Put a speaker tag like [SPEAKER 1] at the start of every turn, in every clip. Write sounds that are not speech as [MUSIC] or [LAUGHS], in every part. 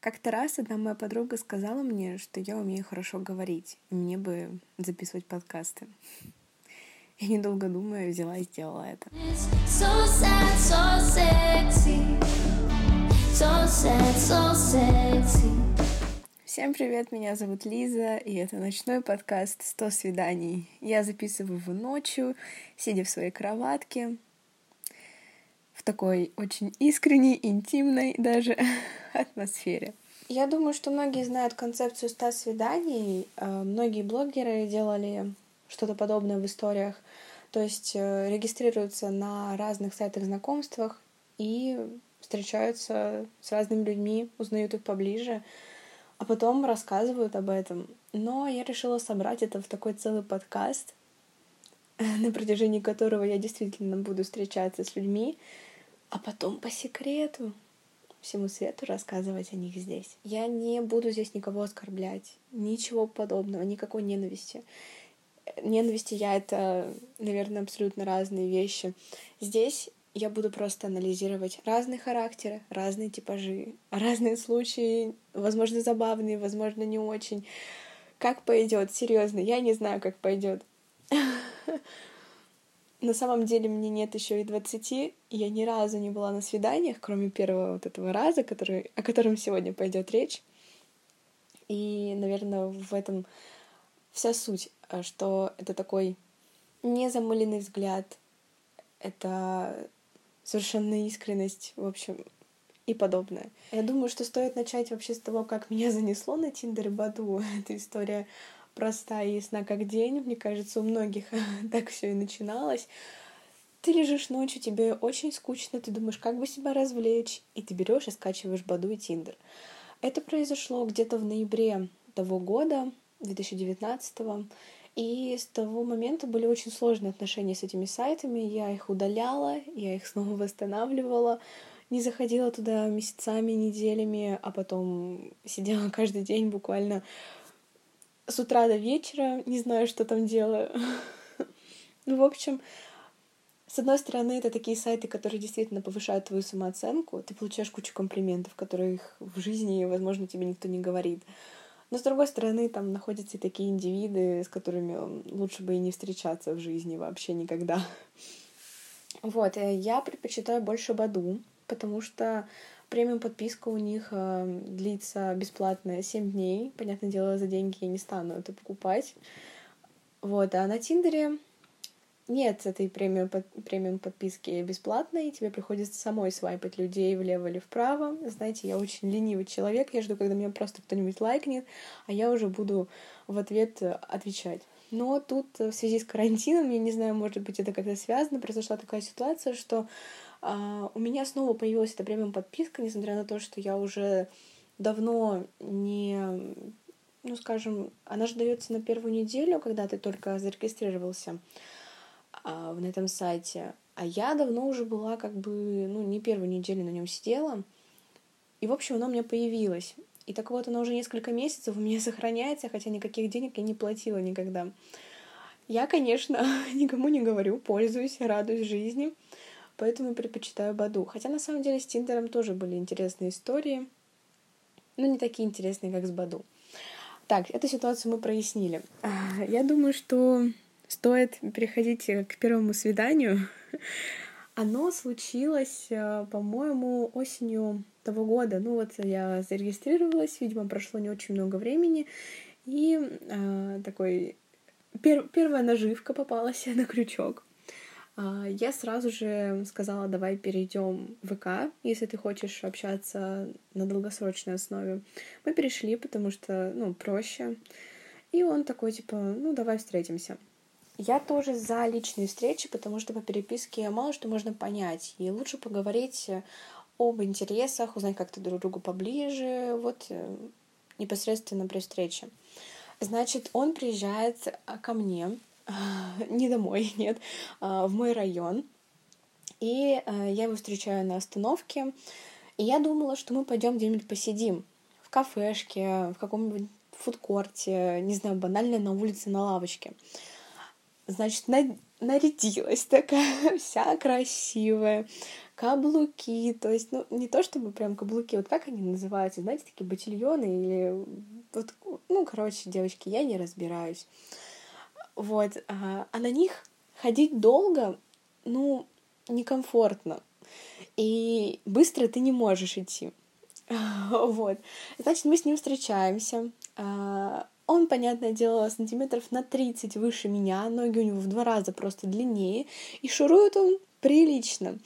[SPEAKER 1] Как-то раз одна моя подруга сказала мне, что я умею хорошо говорить, и мне бы записывать подкасты. Я недолго думая взяла и сделала это. So sad, so sexy. So sad, so sexy. Всем привет, меня зовут Лиза, и это ночной подкаст «100 свиданий». Я записываю его ночью, сидя в своей кроватке, в такой очень искренней, интимной даже [LAUGHS] атмосфере. Я думаю, что многие знают концепцию 100 свиданий. Э, многие блогеры делали что-то подобное в историях. То есть э, регистрируются на разных сайтах знакомствах и встречаются с разными людьми, узнают их поближе, а потом рассказывают об этом. Но я решила собрать это в такой целый подкаст, [LAUGHS] на протяжении которого я действительно буду встречаться с людьми, а потом по секрету всему свету рассказывать о них здесь. Я не буду здесь никого оскорблять, ничего подобного, никакой ненависти. Ненависть и я — это, наверное, абсолютно разные вещи. Здесь я буду просто анализировать разные характеры, разные типажи, разные случаи, возможно, забавные, возможно, не очень. Как пойдет, серьезно, я не знаю, как пойдет. [LAUGHS] На самом деле мне нет еще и 20, я ни разу не была на свиданиях, кроме первого вот этого раза, который, о котором сегодня пойдет речь. И, наверное, в этом вся суть, э, что это такой незамыленный взгляд, это совершенно искренность, в общем, и подобное. Я думаю, что стоит начать вообще с того, как меня занесло на Тиндер и Баду. [LAUGHS] Эта история простая и ясна как день. Мне кажется, у многих [LAUGHS] так все и начиналось. Ты лежишь ночью, тебе очень скучно, ты думаешь, как бы себя развлечь, и ты берешь и скачиваешь Баду и Тиндер. Это произошло где-то в ноябре того года, 2019 -го. И с того момента были очень сложные отношения с этими сайтами. Я их удаляла, я их [LAUGHS] снова восстанавливала, не заходила туда месяцами, неделями, а потом сидела [LAUGHS] каждый день буквально с утра до вечера, не знаю, что там делаю. [LAUGHS] Ну, в общем, с одной стороны, это такие сайты, которые действительно повышают твою самооценку. Ты получаешь кучу комплиментов, которых в жизни, возможно, тебе никто не говорит. Но с другой стороны, там находятся и такие индивиды, с которыми лучше бы и не встречаться в жизни вообще никогда. [LAUGHS] Вот, э, я предпочитаю больше Баду, потому что Премиум подписка у них э, длится бесплатно 7 дней. Понятное дело, за деньги я не стану это покупать. Вот, а на Тиндере нет этой премиум, под, премиум подписки бесплатной, тебе приходится самой свайпать людей влево или вправо. Знаете, я очень ленивый человек, я жду, когда меня просто кто-нибудь лайкнет, а я уже буду в ответ отвечать. Но тут в связи с карантином, я не знаю, может быть, это как-то связано, произошла такая ситуация, что у меня снова появилась эта премиум подписка, несмотря на то, что я уже давно не ну, скажем, она же дается на первую неделю, когда ты только зарегистрировался а, на этом сайте. А я давно уже была как бы, ну, не первую неделю на нем сидела. И, в общем, она у меня появилась. И так вот, она уже несколько месяцев у меня [LAUGHS] сохраняется, хотя никаких денег я не платила никогда. Я, конечно, [LAUGHS] никому не говорю, пользуюсь, радуюсь жизни поэтому предпочитаю Баду. Хотя на самом деле с Тиндером тоже были интересные истории, но не такие интересные, как с Баду. Так, эту ситуацию мы прояснили. Я думаю, что стоит переходить к первому свиданию. [LAUGHS] Оно случилось, э, по-моему, осенью того года. Ну вот я зарегистрировалась, видимо, прошло не очень много времени, и э, такой пер первая наживка попалась [LAUGHS] на крючок. А, я сразу же сказала, давай перейдем в ВК, если ты хочешь общаться на долгосрочной основе. Мы перешли, потому что, ну, проще. И он такой, типа, ну, давай встретимся. Я тоже за личные встречи, потому что по переписке мало что можно понять. И лучше поговорить об интересах, узнать как-то друг другу поближе, вот э, непосредственно при встрече. Значит, он приезжает ко мне, [LAUGHS] не домой, [LAUGHS] нет, а, в мой район. И а, я его встречаю на остановке. И я думала, что мы пойдем где-нибудь посидим. В кафешке, в каком-нибудь фудкорте, не знаю, банально на улице, на лавочке. Значит, на, нарядилась такая, [LAUGHS] вся красивая, каблуки, то есть, ну, не то чтобы прям каблуки, вот как они называются, знаете, такие ботильоны или вот, ну, короче, девочки, я не разбираюсь. Вот, а, а на них ходить долго, ну, некомфортно. И быстро ты не можешь идти. [LAUGHS] Вот. Значит, мы с ним встречаемся. А, он, понятное дело, сантиметров на 30 выше меня, ноги у него в два раза просто длиннее, и шурует он прилично.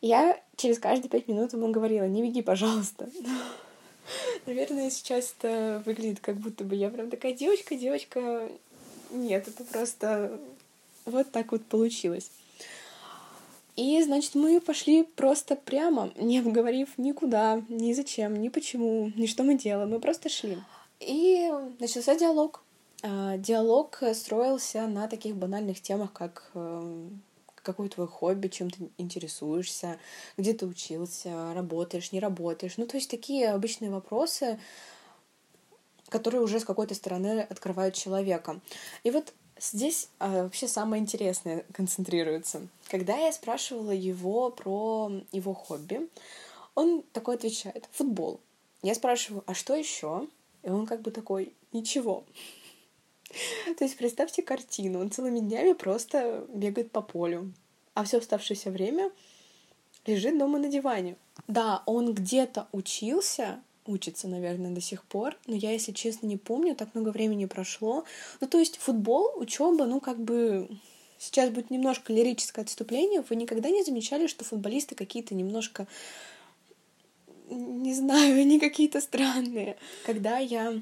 [SPEAKER 1] Я через каждые пять минут ему говорила, не беги, пожалуйста. [LAUGHS] Наверное, сейчас это выглядит как будто бы я прям такая девочка, девочка. Нет, это просто вот так вот получилось. И, значит, мы пошли просто прямо, не обговорив никуда, ни зачем, ни почему, ни что мы делаем. Мы просто шли. И начался диалог. А, диалог строился на таких банальных темах, как эм, какое твое хобби, чем ты интересуешься, где ты учился, работаешь, не работаешь. Ну, то есть такие обычные вопросы, которые уже с какой-то стороны открывают человека. И вот Здесь а, вообще самое интересное концентрируется. Когда я спрашивала его про его хобби, он такой отвечает: футбол. Я спрашиваю, а что еще? И он как бы такой, ничего. [LAUGHS] То есть представьте картину, он целыми днями просто бегает по полю, а все оставшееся время лежит дома на диване. Да, он где-то учился, учится, наверное, до сих пор. Но я, если честно, не помню, так много времени прошло. Ну, то есть футбол, учеба, ну, как бы сейчас будет немножко лирическое отступление. Вы никогда не замечали, что футболисты какие-то немножко, не знаю, [LAUGHS] они какие-то странные. Когда я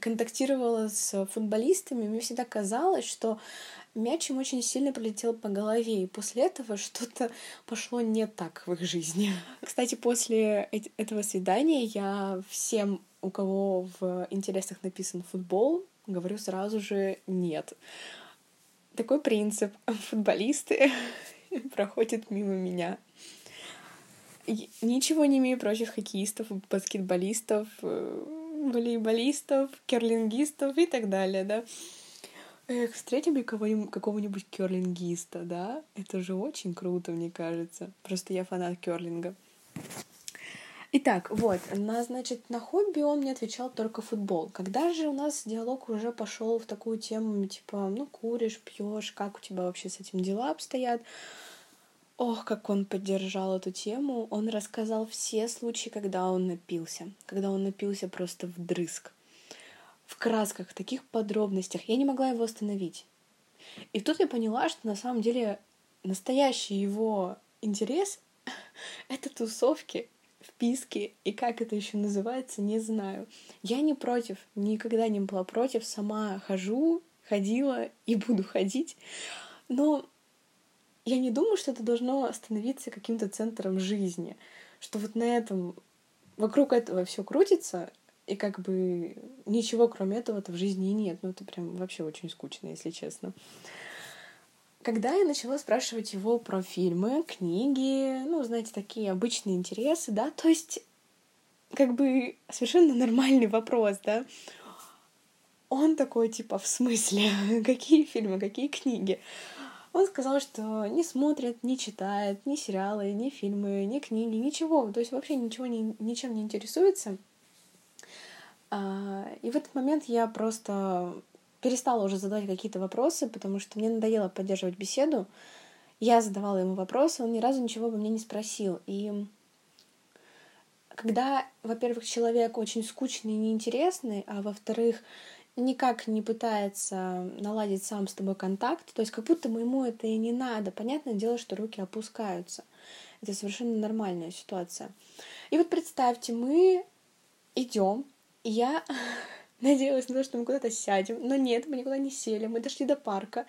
[SPEAKER 1] контактировала с футболистами, мне всегда казалось, что мяч им очень сильно прилетел по голове, и после этого что-то пошло не так в их жизни. Кстати, после этого свидания я всем, у кого в интересах написан футбол, говорю сразу же нет. Такой принцип. Футболисты [LAUGHS] проходят мимо меня. Ничего не имею против хоккеистов, баскетболистов, э, волейболистов, керлингистов и так далее, да. Эх, встретим ли кого-нибудь, какого-нибудь керлингиста, да? Это же очень круто, мне кажется. Просто я фанат керлинга. Итак, вот, на, значит, на хобби он мне отвечал только футбол. Когда же у нас диалог уже пошел в такую тему, типа, ну, куришь, пьешь, как у тебя вообще с этим дела обстоят? Ох, как он поддержал эту тему. Он рассказал все случаи, когда он напился. Когда он напился просто вдрызг в красках, в таких подробностях. Я не могла его остановить. И тут я поняла, что на самом деле настоящий его интерес — это тусовки, вписки, и как это еще называется, не знаю. Я не против, никогда не была против, сама хожу, ходила и буду ходить, но я не думаю, что это должно становиться каким-то центром жизни, что вот на этом, вокруг этого все крутится, и как бы ничего кроме этого-то в жизни и нет. Ну, это прям вообще очень скучно, если честно. Когда я начала спрашивать его про фильмы, книги, ну, знаете, такие обычные интересы, да, то есть как бы совершенно нормальный вопрос, да, он такой, типа, в смысле, [LAUGHS] какие фильмы, какие книги? Он сказал, что не смотрит, не читает ни сериалы, ни фильмы, ни книги, ничего. То есть вообще ничего не, ничем не интересуется. А, и в этот момент я просто перестала уже задавать какие-то вопросы, потому что мне надоело поддерживать беседу. Я задавала ему вопросы, он ни разу ничего обо мне не спросил. И когда, во-первых, человек очень скучный и неинтересный, а во-вторых, никак не пытается наладить сам с тобой контакт, то есть как будто бы ему это и не надо. Понятное дело, что руки опускаются. Это совершенно нормальная ситуация. И вот представьте, мы идем я [LAUGHS] надеялась на то, что мы куда-то сядем, но нет, мы никуда не сели, мы дошли до парка.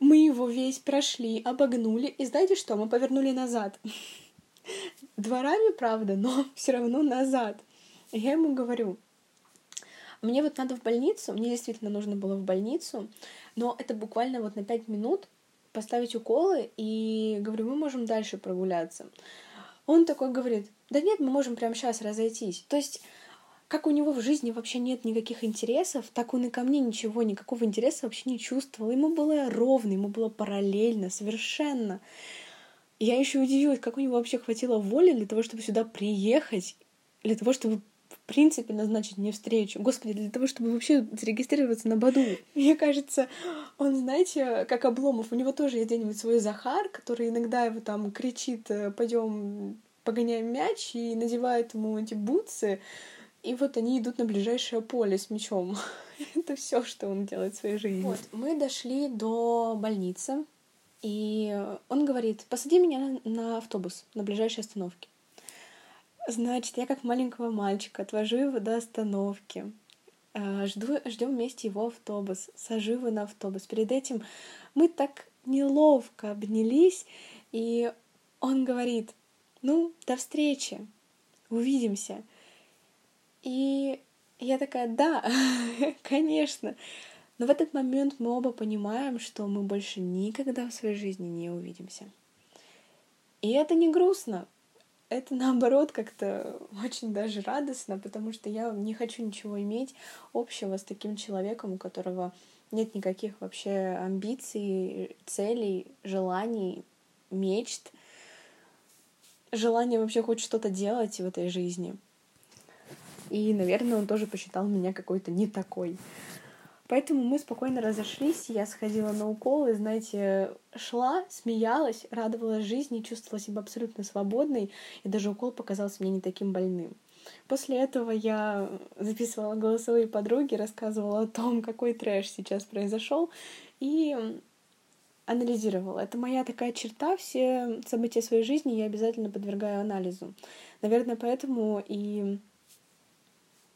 [SPEAKER 1] Мы его весь прошли, обогнули, и знаете что, мы повернули назад. [LAUGHS] Дворами, правда, но [LAUGHS] все равно назад. И я ему говорю, мне вот надо в больницу, мне действительно нужно было в больницу, но это буквально вот на пять минут поставить уколы, и говорю, мы можем дальше прогуляться. Он такой говорит, да нет, мы можем прямо сейчас разойтись. То есть как у него в жизни вообще нет никаких интересов, так он и ко мне ничего, никакого интереса вообще не чувствовал. Ему было ровно, ему было параллельно, совершенно. я еще удивилась, как у него вообще хватило воли для того, чтобы сюда приехать, для того, чтобы в принципе назначить мне встречу. Господи, для того, чтобы вообще зарегистрироваться на Баду. Мне кажется, он, знаете, как Обломов, у него тоже есть где-нибудь свой Захар, который иногда его там кричит, «Э, пойдем погоняем мяч и надевает ему эти бутсы, и вот они идут на ближайшее поле с мячом. [LAUGHS] Это все, что он делает в своей жизни. Вот, мы дошли до больницы, и он говорит, посади меня на автобус на ближайшей остановке. Значит, я как маленького мальчика отвожу его до остановки. А, жду, ждем вместе его автобус, сажу его на автобус. Перед этим мы так неловко обнялись, и он говорит, ну, до встречи, увидимся. И я такая, да, [LAUGHS] конечно. Но в этот момент мы оба понимаем, что мы больше никогда в своей жизни не увидимся. И это не грустно, это наоборот как-то очень даже радостно, потому что я не хочу ничего иметь общего с таким человеком, у которого нет никаких вообще амбиций, целей, желаний, мечт, желания вообще хоть что-то делать в этой жизни. И, наверное, он тоже посчитал меня какой-то не такой. Поэтому мы спокойно разошлись, я сходила на укол и, знаете, шла, смеялась, радовалась жизни, чувствовала себя абсолютно свободной, и даже укол показался мне не таким больным. После этого я записывала голосовые подруги, рассказывала о том, какой трэш сейчас произошел, и анализировала. Это моя такая черта, все события своей жизни я обязательно подвергаю анализу. Наверное, поэтому и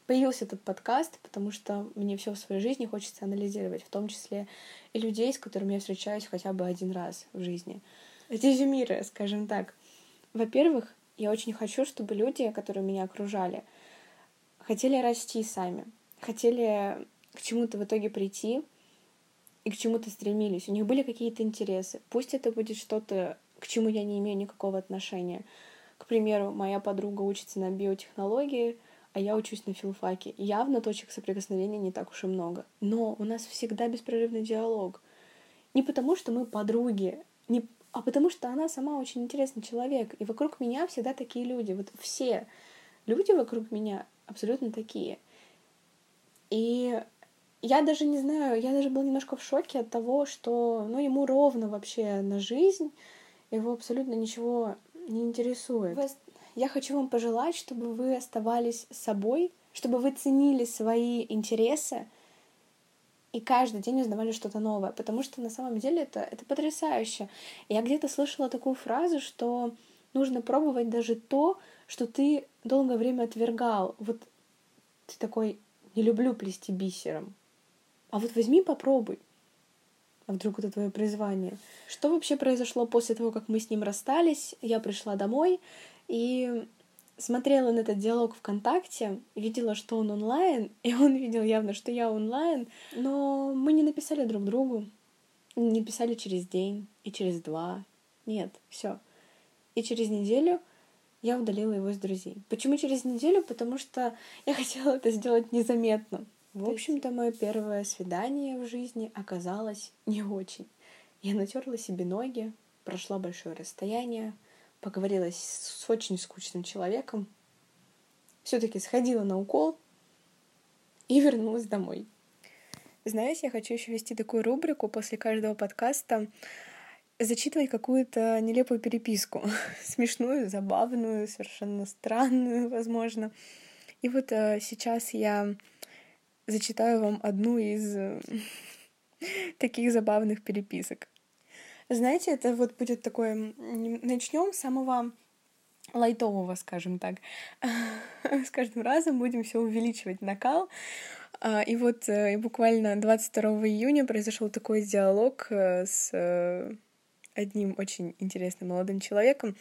[SPEAKER 1] появился этот подкаст, потому что мне все в своей жизни хочется анализировать, в том числе и людей, с которыми я встречаюсь хотя бы один раз в жизни. Резюмируя, скажем так. Во-первых, я очень хочу, чтобы люди, которые меня окружали, хотели расти сами, хотели к чему-то в итоге прийти и к чему-то стремились. У них были какие-то интересы. Пусть это будет что-то, к чему я не имею никакого отношения. К примеру, моя подруга учится на биотехнологии, а я учусь на филфаке. Явно точек соприкосновения не так уж и много. Но у нас всегда беспрерывный диалог. Не потому, что мы подруги, не... а потому, что она сама очень интересный человек. И вокруг меня всегда такие люди. Вот все люди вокруг меня абсолютно такие. И я даже не знаю, я даже была немножко в шоке от того, что ну, ему ровно вообще на жизнь, его абсолютно ничего не интересует. Я хочу вам пожелать, чтобы вы оставались собой, чтобы вы ценили свои интересы и каждый день узнавали что-то новое, потому что на самом деле это, это потрясающе. Я где-то слышала такую фразу, что нужно пробовать даже то, что ты долгое время отвергал. Вот ты такой, не люблю плести бисером. А вот возьми, попробуй. А вдруг это твое призвание? Что вообще произошло после того, как мы с ним расстались? Я пришла домой, и смотрела на этот диалог ВКонтакте, видела, что он онлайн, [LAUGHS] и он видел явно, что я онлайн, но мы не написали друг другу, не писали через день и через два. Нет, все. И через неделю я удалила его из друзей. Почему через неделю? Потому что [LAUGHS] я хотела это сделать незаметно. В общем-то, мое первое свидание в жизни оказалось не очень. Я натерла себе ноги, прошла большое расстояние, поговорила с очень скучным человеком, все-таки сходила на укол и вернулась домой. Знаете, я хочу еще вести такую рубрику после каждого подкаста зачитывать какую-то нелепую переписку, [LAUGHS] смешную, забавную, совершенно странную, возможно. И вот э, сейчас я зачитаю вам одну из э, [LAUGHS] таких забавных переписок. Знаете, это вот будет такое... Начнем с самого лайтового, скажем так. [LAUGHS] С каждым разом будем все увеличивать накал. А, и вот э, буквально 22 июня произошел такой диалог э, с э, одним очень интересным молодым человеком.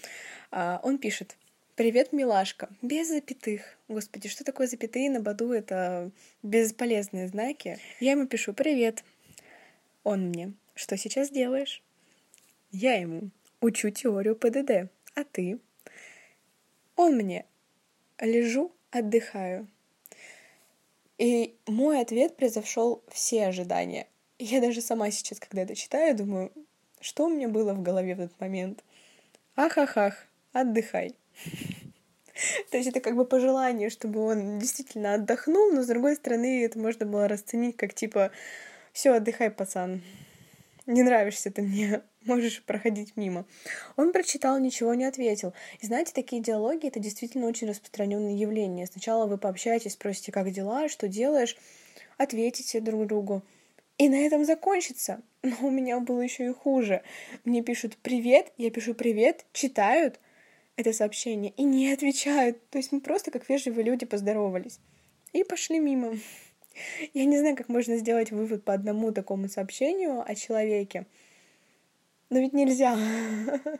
[SPEAKER 1] А, он пишет. Привет, милашка. Без запятых. Господи, что такое запятые на Баду? Это бесполезные знаки. Я ему пишу «Привет». Он мне «Что сейчас делаешь?» Я ему учу теорию ПДД, а ты? Он мне лежу, отдыхаю. И мой ответ превзошел все ожидания. Я даже сама сейчас, когда это читаю, думаю, что у меня было в голове в этот момент? Ах-ах-ах, отдыхай. [LAUGHS] То есть это как бы пожелание, чтобы он действительно отдохнул, но с другой стороны это можно было расценить как типа все, отдыхай, пацан. Не нравишься ты мне, [LAUGHS] можешь проходить мимо. Он прочитал, ничего не ответил. И знаете, такие диалоги — это действительно очень распространенное явление. Сначала вы пообщаетесь, спросите, как дела, что делаешь, ответите друг другу. И на этом закончится. Но у меня было еще и хуже. Мне пишут «Привет», я пишу «Привет», читают это сообщение и не отвечают. То есть мы просто как вежливые люди поздоровались. И пошли мимо. Я не знаю, как можно сделать вывод по одному такому сообщению о человеке. Но ведь нельзя. [LAUGHS]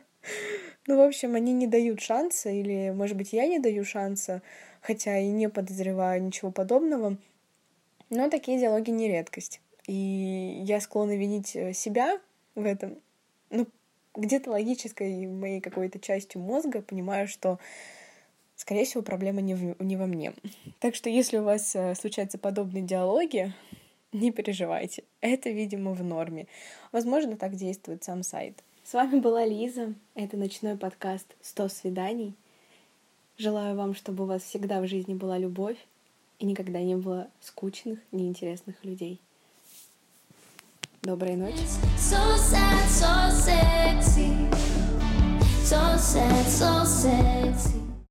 [SPEAKER 1] Ну, в общем, они не дают шанса, или, может быть, я не даю шанса, хотя и не подозреваю ничего подобного. Но такие диалоги не редкость. И я склонна винить э, себя в этом. Ну, где-то логической моей какой-то частью мозга понимаю, что, скорее всего, проблема не, в, не во мне. Так что, если у вас э, случаются подобные диалоги, не переживайте. Это, видимо, в норме. Возможно, так действует сам сайт. С вами была Лиза. Это ночной подкаст «100 свиданий». Желаю вам, чтобы у вас всегда в жизни была любовь и никогда не было скучных, неинтересных людей. Доброй ночи. So sad, so sexy. So sad, so sexy.